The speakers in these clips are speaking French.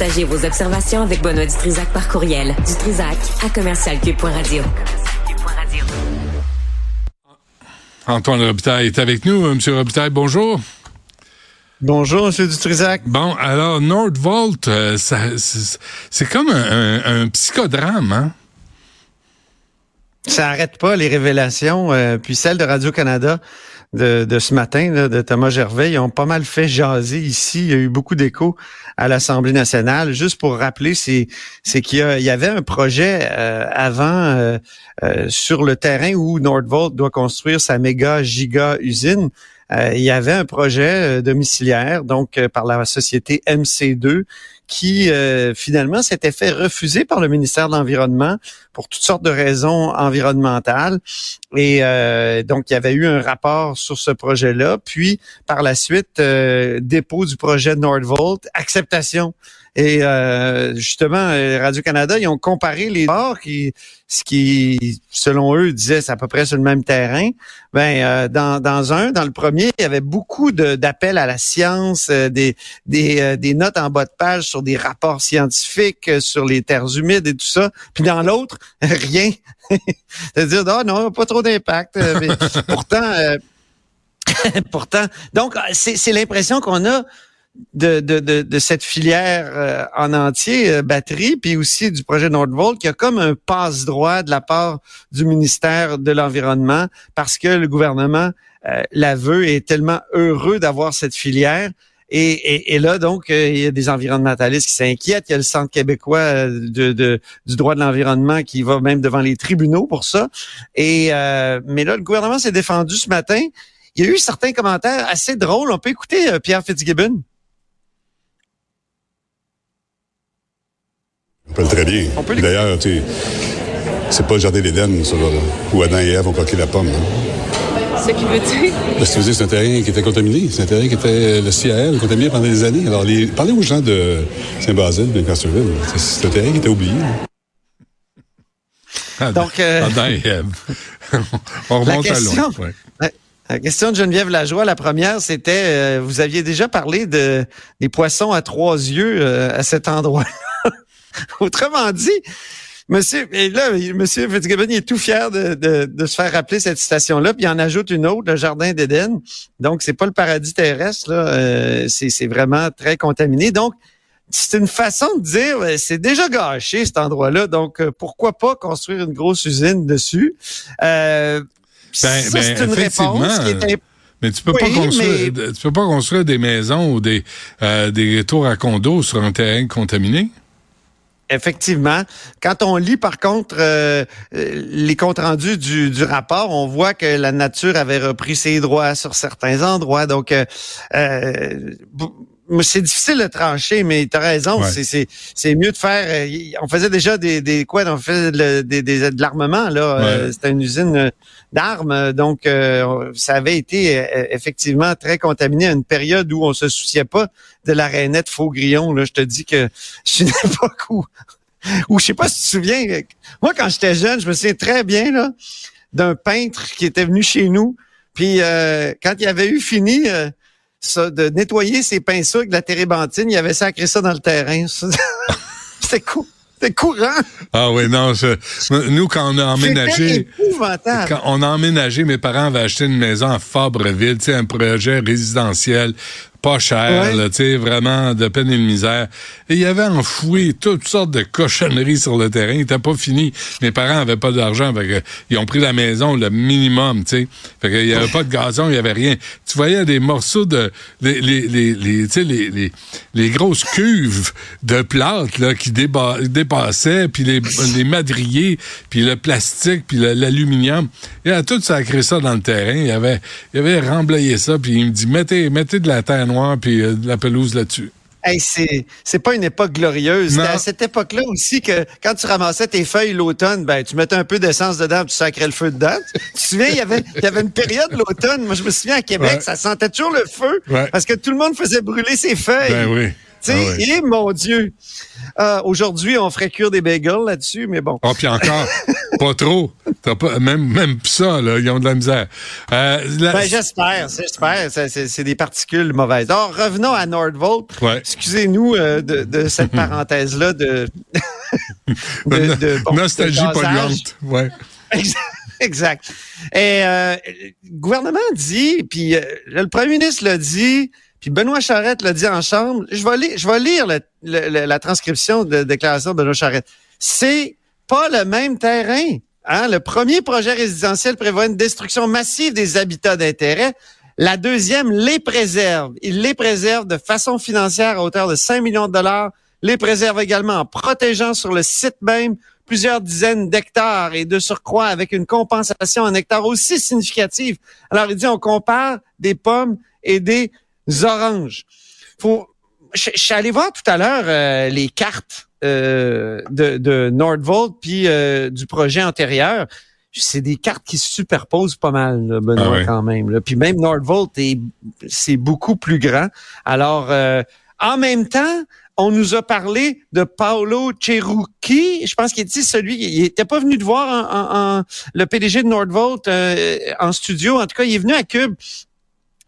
Partagez vos observations avec Benoît Dutrisac par courriel. Dutrisac à commercialcube.radio. Antoine Robitaille est avec nous. Monsieur Robitaille, bonjour. Bonjour, M. Dutrisac. Bon, alors, Nordvolt, euh, c'est comme un, psychodrame, hein? Ça arrête pas les révélations, euh, puis celle de Radio-Canada de, de, ce matin, de Thomas Gervais, ils ont pas mal fait jaser ici. Il y a eu beaucoup d'échos à l'Assemblée nationale. Juste pour rappeler, c'est c'est qu'il y, y, avait un projet euh, avant sur le terrain où Nordvolt doit construire sa méga giga usine. Euh, il y avait un projet euh, domiciliaire, donc euh, par la société MC2, qui finalement s'était fait refuser par le ministère de l'Environnement pour toutes sortes de raisons environnementales. Et donc, il y avait eu un rapport sur ce projet-là. Puis, par la suite, dépôt du projet Nordvolt, acceptation et euh, justement, euh, Radio-Canada, ils ont comparé les ports qui, ce qui, selon eux, disaient c'est à peu près sur le même terrain. Ben, euh, dans, dans un, dans le premier, il y avait beaucoup d'appels à la science, des, des, des notes en bas de page sur des rapports scientifiques, sur les terres humides et tout ça. Puis dans l'autre, rien. C'est-à-dire, oh non, pas trop d'impact. pourtant, pourtant, donc c'est l'impression qu'on a de, cette filière euh, en entier, euh, batterie, puis aussi du projet Nordvolt, qui a comme un passe-droit de la part du ministère de l'Environnement parce que le gouvernement euh, la veut et est tellement heureux d'avoir cette filière. Et, là, donc, il y a des environnementalistes qui s'inquiètent. Il y a le Centre québécois de du droit de l'environnement qui va même devant les tribunaux pour ça. Et mais là, le gouvernement s'est défendu ce matin. Il y a eu certains commentaires assez drôles. On peut écouter Pierre Fitzgibbon. On très bien. D'ailleurs, tu c'est pas le jardin d'Éden, ça, où Adam et Ève ont croqué la pomme. Hein. Ce qui veut dire? Ben, c'est un terrain qui était contaminé. C'est un terrain qui était le CIL, contaminé pendant des années. Alors, les, parlez aux gens de Saint-Basile, de Casterville. C'est un terrain qui était oublié. Donc, euh, Adam et Ève. On remonte la question, à loin. La question de Geneviève Lajoie, la première, c'était, euh, vous aviez déjà parlé de, des poissons à trois yeux euh, à cet endroit Autrement dit, Monsieur, et là, Monsieur Fitzgibbon, il est tout fier de, de, se faire rappeler cette citation-là, puis il en ajoute une autre, le Jardin d'Éden. Donc, c'est pas le paradis terrestre, là, euh, c'est vraiment très contaminé. Donc, c'est une façon de dire, euh, c'est déjà gâché cet endroit-là, donc euh, pourquoi pas construire une grosse usine dessus? Euh, ben, ben, c'est une réponse qui est mais tu peux pas construire, tu peux pas construire des maisons ou des des tours à condos sur un terrain contaminé. Effectivement. Quand on lit, par contre, euh, euh, les comptes rendus du, rapport, on voit que la nature avait repris ses droits sur certains endroits. Donc, euh, c'est difficile de trancher, mais tu as raison. C'est mieux de faire. on faisait déjà des, des quoi On faisait de, de l'armement là. C'était une usine d'armes, donc ça avait été effectivement très contaminé à une période où on se souciait pas de la rainette faux grillon. Là, je te dis que c'est une époque où, où je sais pas si tu te souviens. Moi, quand j'étais jeune, je me souviens très bien là d'un peintre qui était venu chez nous. Puis euh, quand il avait eu fini euh, de nettoyer ses pinceaux avec de la térébenthine, il avait sacré ça dans le terrain. C'était cool. Courant. Ah oui, non, nous, quand on a emménagé, quand on a emménagé, mes parents avaient acheté une maison à Fabreville, tu sais, un projet résidentiel pas cher, tu sais, vraiment de peine et de misère. Et il y avait enfoui toutes sortes de cochonneries sur le terrain. Il était pas fini. Mes parents avaient pas d'argent, ils ont pris la maison le minimum, tu sais. Fait qu'il y avait pas de gazon, il y avait rien. Tu voyais des morceaux de les les les, les tu sais les, les, les grosses cuves de plantes là qui dépassaient, puis les les madriers, puis le plastique, puis l'aluminium. Il a tout sacré ça dans le terrain. Il avait il avait remblayé ça, puis il me dit mettez mettez de la terre puis euh, de la pelouse là-dessus. Hey, c'est c'est pas une époque glorieuse. C'était à cette époque-là aussi que quand tu ramassais tes feuilles l'automne, ben tu mettais un peu d'essence dedans, tu sacrais le feu dedans. tu te souviens, il y avait il y avait une période l'automne. Moi, je me souviens à Québec, ça sentait toujours le feu parce que tout le monde faisait brûler ses feuilles. Ben oui. Tu sais, ah et mon Dieu. Euh, aujourd'hui, on ferait cuire des bagels là-dessus, mais bon. Oh, puis encore, pas trop. pas, même, même ça, là, ils ont de la misère. Euh, ben, j'espère, j'espère. C'est des particules mauvaises. Alors, revenons à Nordvolt. Excusez-nous euh, de, de, cette parenthèse-là de, de, de Nostalgie polluante. Ouais. exact. Et euh, le gouvernement dit, puis le premier ministre l'a dit, puis Benoît Charette l'a dit en chambre. Je vais lire, je vais lire la transcription de la déclaration de Benoît Charette. C'est pas le même terrain. Hein? Le premier projet résidentiel prévoit une destruction massive des habitats d'intérêt. La deuxième les préserve. Il les préserve de façon financière à hauteur de 5 millions de dollars. Les préserve également en protégeant sur le site même plusieurs dizaines d'hectares et de surcroît avec une compensation en hectares aussi significative. Alors, il dit, on compare des pommes et des oranges. Faut, je, allé voir tout à l'heure euh, les cartes euh, de, de Nordvolt puis euh, du projet antérieur. C'est des cartes qui se superposent pas mal, Benoît, ah quand même. Puis même Nordvolt, c'est beaucoup plus grand. Alors, en même temps, on nous a parlé de Paolo Cherucchi. Je pense qu'il était celui, il était pas venu de voir le PDG de Nordvolt euh, en studio. En tout cas, il est venu à Cube.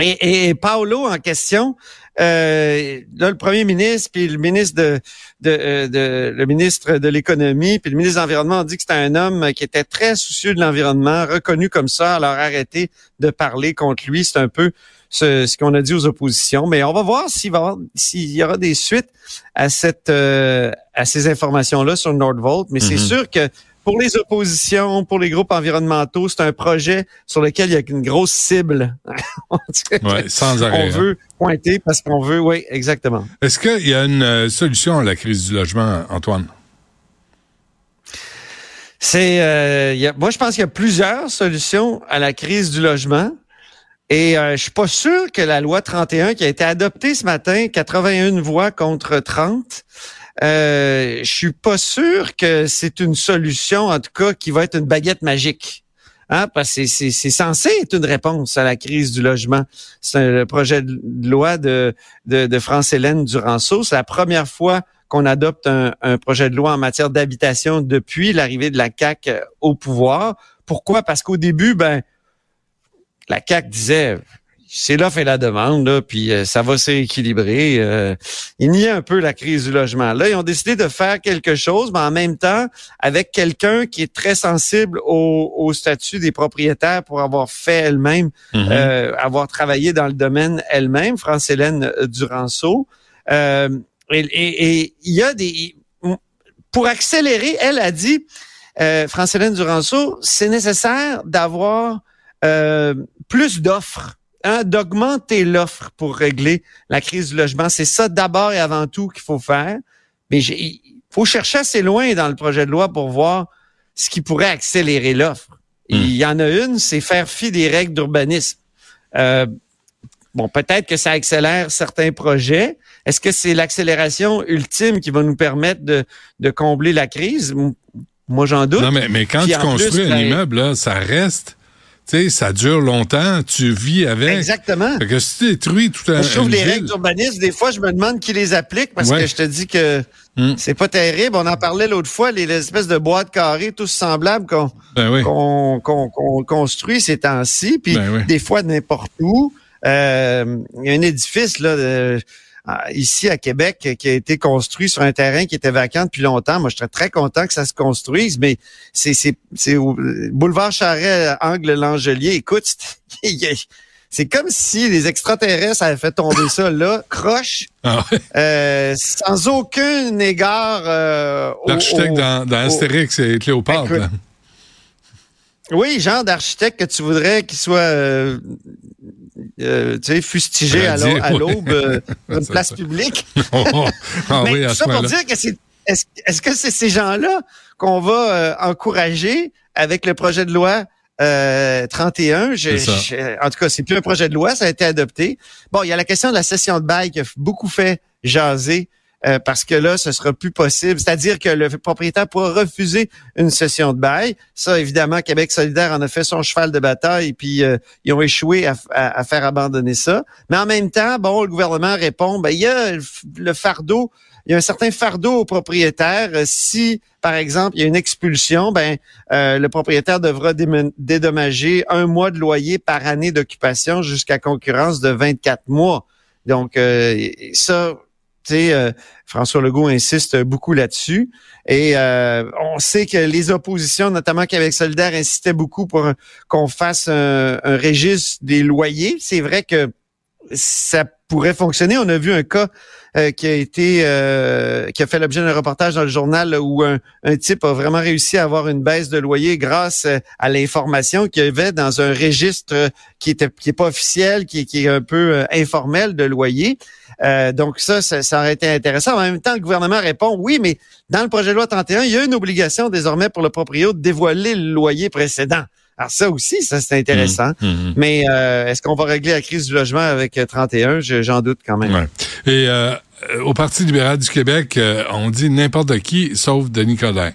Et, Paolo en question, euh, là, le premier ministre, puis le ministre de, euh, de, le ministre de l'économie, puis le ministre de l'environnement ont dit que c'était un homme qui était très soucieux de l'environnement, reconnu comme ça. Alors arrêtez de parler contre lui. C'est un peu ce, qu'on a dit aux oppositions. Mais on va voir s'il va s'il y aura des suites à cette euh, à ces informations-là sur Nordvolt. Mais c'est mhm. sûr que pour les oppositions, pour les groupes environnementaux, c'est un projet sur lequel il y a une grosse cible. ouais, sans arrêt. On hein. veut pointer parce qu'on veut, oui, exactement. Est-ce qu'il y a une euh, solution à la crise du logement, Antoine? C'est, euh, moi, je pense qu'il y a plusieurs solutions à la crise du logement. Et euh, je suis pas sûr que la loi 31 qui a été adoptée ce matin, 81 voix contre 30, euh, je suis pas sûr que c'est une solution, en tout cas, qui va être une baguette magique. Hein, parce que c'est censé être une réponse à la crise du logement. C'est un projet de loi de, de, de France-Hélène Duranceau. C'est la première fois qu'on adopte un, un, projet de loi en matière d'habitation depuis l'arrivée de la CAQ au pouvoir. Pourquoi? Parce qu'au début, ben, la CAC disait c'est l'offre et la demande, là, puis euh, ça va s'équilibrer. Euh, il y a un peu la crise du logement. Là, ils ont décidé de faire quelque chose, mais en même temps, avec quelqu'un qui est très sensible au, statut des propriétaires pour avoir fait elle-même, mhm. euh, avoir travaillé dans le domaine elle-même, France-Hélène Duranceau. et il y a des... Pour accélérer, elle a dit, France-Hélène Duranceau, c'est nécessaire d'avoir euh, plus d'offres, hein, d'augmenter l'offre pour régler la crise du logement. C'est ça d'abord et avant tout qu'il faut faire. Mais il faut chercher assez loin dans le projet de loi pour voir ce qui pourrait accélérer l'offre. Hmm. Il y en a une, c'est faire fi des règles d'urbanisme. Euh, bon, peut-être que ça accélère certains projets. Est-ce que c'est l'accélération ultime qui va nous permettre de, de combler la crise? Moi, j'en doute. Non, mais, mais quand tu construis un ben, immeuble, là, ça reste sais, ça dure longtemps, tu vis avec. Exactement. Fait que si tu détruis tout un. Je trouve les règles d'urbanisme, des fois, je me demande qui les applique parce que je te dis que hmm. c'est pas terrible. On en parlait l'autre fois, les, espèces de boîtes carrées, tous semblables qu'on ben qu'on construit ces temps-ci, puis ben des fois n'importe où. Euh, il y a un édifice là. De, ici à Québec qui a été construit sur un terrain qui était vacant depuis longtemps. Moi, je serais très content que ça se construise, mais c'est c'est au boulevard Charret, angle Langelier. Écoute, c'est comme si les extraterrestres avaient fait tomber ça là, croche, ah euh, sans aucun égard. Euh, L'architecte dans, dans Astérix c'est Cléopâtre. Oui, genre d'architecte que tu voudrais qu'il soit euh, euh, tu sais, fustigé à l'aube euh, d'une place publique. Oh, oh. Ah Mais tout ça pour dire que c'est est-ce que c'est ces gens-là qu'on va euh, encourager avec le projet de loi 31? en tout cas, c'est plus un projet de loi, ça a été adopté. Bon, il y a la question de la session de bail qui a beaucoup fait jaser euh, parce que là, ce sera plus possible. C'est-à-dire que le propriétaire pourra refuser une session de bail. Ça, évidemment, Québec solidaire en a fait son cheval de bataille, puis euh, ils ont échoué à, faire abandonner ça. Mais en même temps, bon, le gouvernement répond, ben il y a le fardeau, il y a un certain fardeau au propriétaire. Si, par exemple, il y a une expulsion, ben euh, le propriétaire devra dédommager un mois de loyer par année d'occupation jusqu'à concurrence de 24 mois. Donc, ça, euh, François Legault insiste beaucoup là-dessus. Et euh, on sait que les oppositions, notamment Québec solidaire, insistaient beaucoup pour qu'on fasse un, un, registre des loyers. C'est vrai que ça pourrait fonctionner. On a vu un cas euh, qui a été euh, qui a fait l'objet d'un reportage dans le journal où un, type a vraiment réussi à avoir une baisse de loyer grâce euh, à l'information qu'il avait dans un registre qui était qui est pas officiel, qui, qui est un peu informel de loyer. donc ça, ça, ça, aurait été intéressant. En même temps, le gouvernement répond oui, mais dans le projet de loi 31, il y a une obligation désormais pour le propriétaire de dévoiler le loyer précédent. Alors ça aussi, ça c'est intéressant. Mmh, mmh. Mais euh, est-ce qu'on va régler la crise du logement avec 31? Euh, j'en doute quand même. Et euh, au Parti libéral du Québec, on dit n'importe qui sauf Denis Coderre.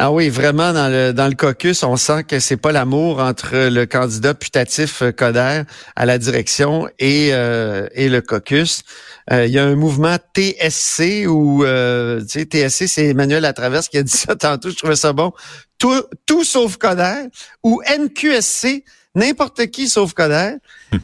Ah oui, vraiment dans le dans le caucus, on sent que c'est pas l'amour entre le candidat putatif Coder à la direction et et le caucus. Il y a un mouvement TSC ou tu sais TSC, c'est Emmanuel Latraverse qui a dit ça tantôt. Je trouvais ça bon tout, tout sauf Coder, ou NQSC, n'importe qui sauf Coder.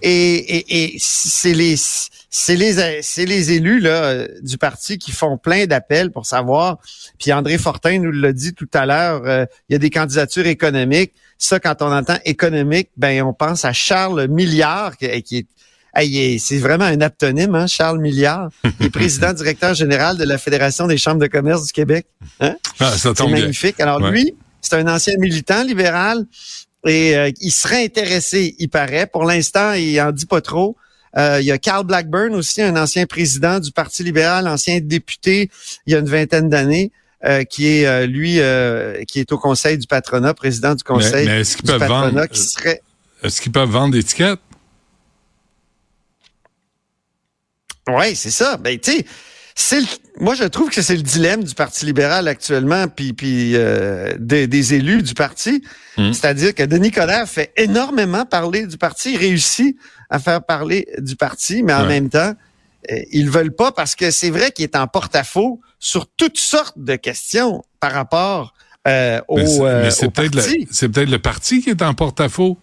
et, et, et c'est les c'est les c'est les élus là du parti qui font plein d'appels pour savoir. Puis André Fortin nous l'a dit tout à l'heure. Euh, il y a des candidatures économiques. Ça, quand on entend économique, ben on pense à Charles Milliard qui, qui est c'est vraiment un aptonyme, hein, Charles Milliard, qui est président directeur général de la Fédération des chambres de commerce du Québec. Hein? Ah, c'est magnifique. Alors lui, c'est un ancien militant libéral et euh, il serait intéressé, il paraît. Pour l'instant, il en dit pas trop. Euh, il y a Carl Blackburn aussi, un ancien président du Parti libéral, ancien député il y a une vingtaine d'années. Euh, qui est lui qui est au conseil du patronat, président du conseil mais, est-ce qu'ils peuvent vendre, Est-ce qu'ils peuvent vendre d'étiquettes? Oui, c'est ça. Ben, tu sais, c'est moi je trouve que c'est le dilemme du Parti libéral actuellement, puis, puis euh, des, élus du parti. Mmh. C'est-à-dire que Denis Coderre fait énormément parler du parti, il réussit à faire parler du parti, mais en même temps, euh, ils veulent pas parce que c'est vrai qu'il est en porte-à-faux sur toutes sortes de questions par rapport euh, au, mais c'est peut-être c'est peut-être le parti qui est en porte-à-faux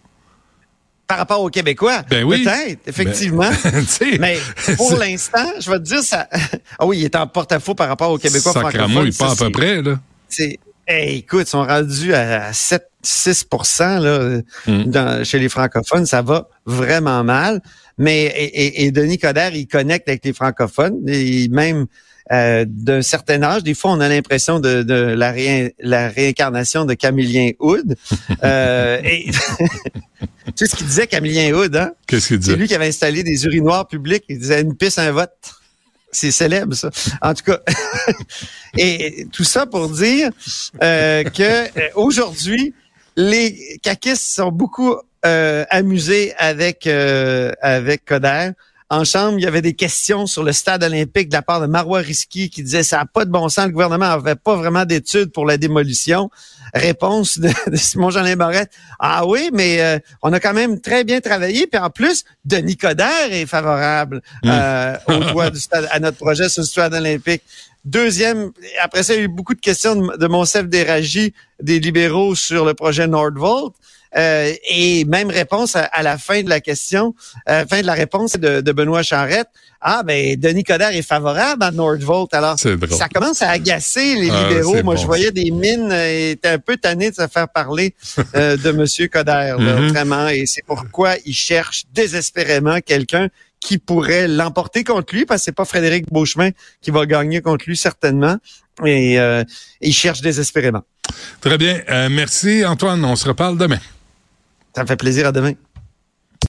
par rapport aux Québécois. Ben oui. Peut-être, effectivement. Ben, mais pour l'instant, je vais te dire ça. ah oui, il est en porte-à-faux par rapport aux Québécois francophones. il pas à peu près, là. C'est. écoute, ils sont rendus à 7, 6 là, hmm. chez les francophones. Ça va vraiment mal. Mais et, et, Denis Coderre, il connecte avec les francophones. Et même euh, d'un certain âge. Des fois, on a l'impression de, de la, la, réincarnation de Camillien Hood. euh, et sais ce qu'il disait, Camillien Hood, hein? Qu'est-ce qu'il disait? C'est lui qui avait installé des urinoirs publics. Il disait une pisse, un vote. C'est célèbre, ça. En tout cas. et tout ça pour dire euh, que euh, aujourd'hui, les caquistes sont beaucoup euh, amusés avec euh, avec Coder en chambre, il y avait des questions sur le stade olympique de la part de Marois Risky qui disait ça n'a pas de bon sens, le gouvernement n'avait pas vraiment d'études pour la démolition. Réponse de, Simon Jean Barrette. Ah oui, mais euh, on a quand même très bien travaillé. Puis en plus, Denis Coderre est favorable mmh. euh, au toit du stade, à notre projet sur le stade olympique. Deuxième, après ça, il y a eu beaucoup de questions de, de Monsef Déragi, des libéraux sur le projet Nordvolt. Euh, et même réponse à, la fin de la question, euh, fin de la réponse de, de Benoît Charrette. Ah, ben, Denis Coderre est favorable à Nordvolt. Alors, ça commence à agacer les ah, libéraux. Moi, je voyais des mines euh, étaient un peu tannés de se faire parler euh, de Monsieur Coderre, mm-hmm. vraiment. Et c'est pourquoi il cherche désespérément quelqu'un qui pourrait l'emporter contre lui, parce que c'est pas Frédéric Beauchemin qui va gagner contre lui certainement. Et euh, il cherche désespérément. Très bien. merci Antoine. On se reparle demain. Ça me fait plaisir. À demain.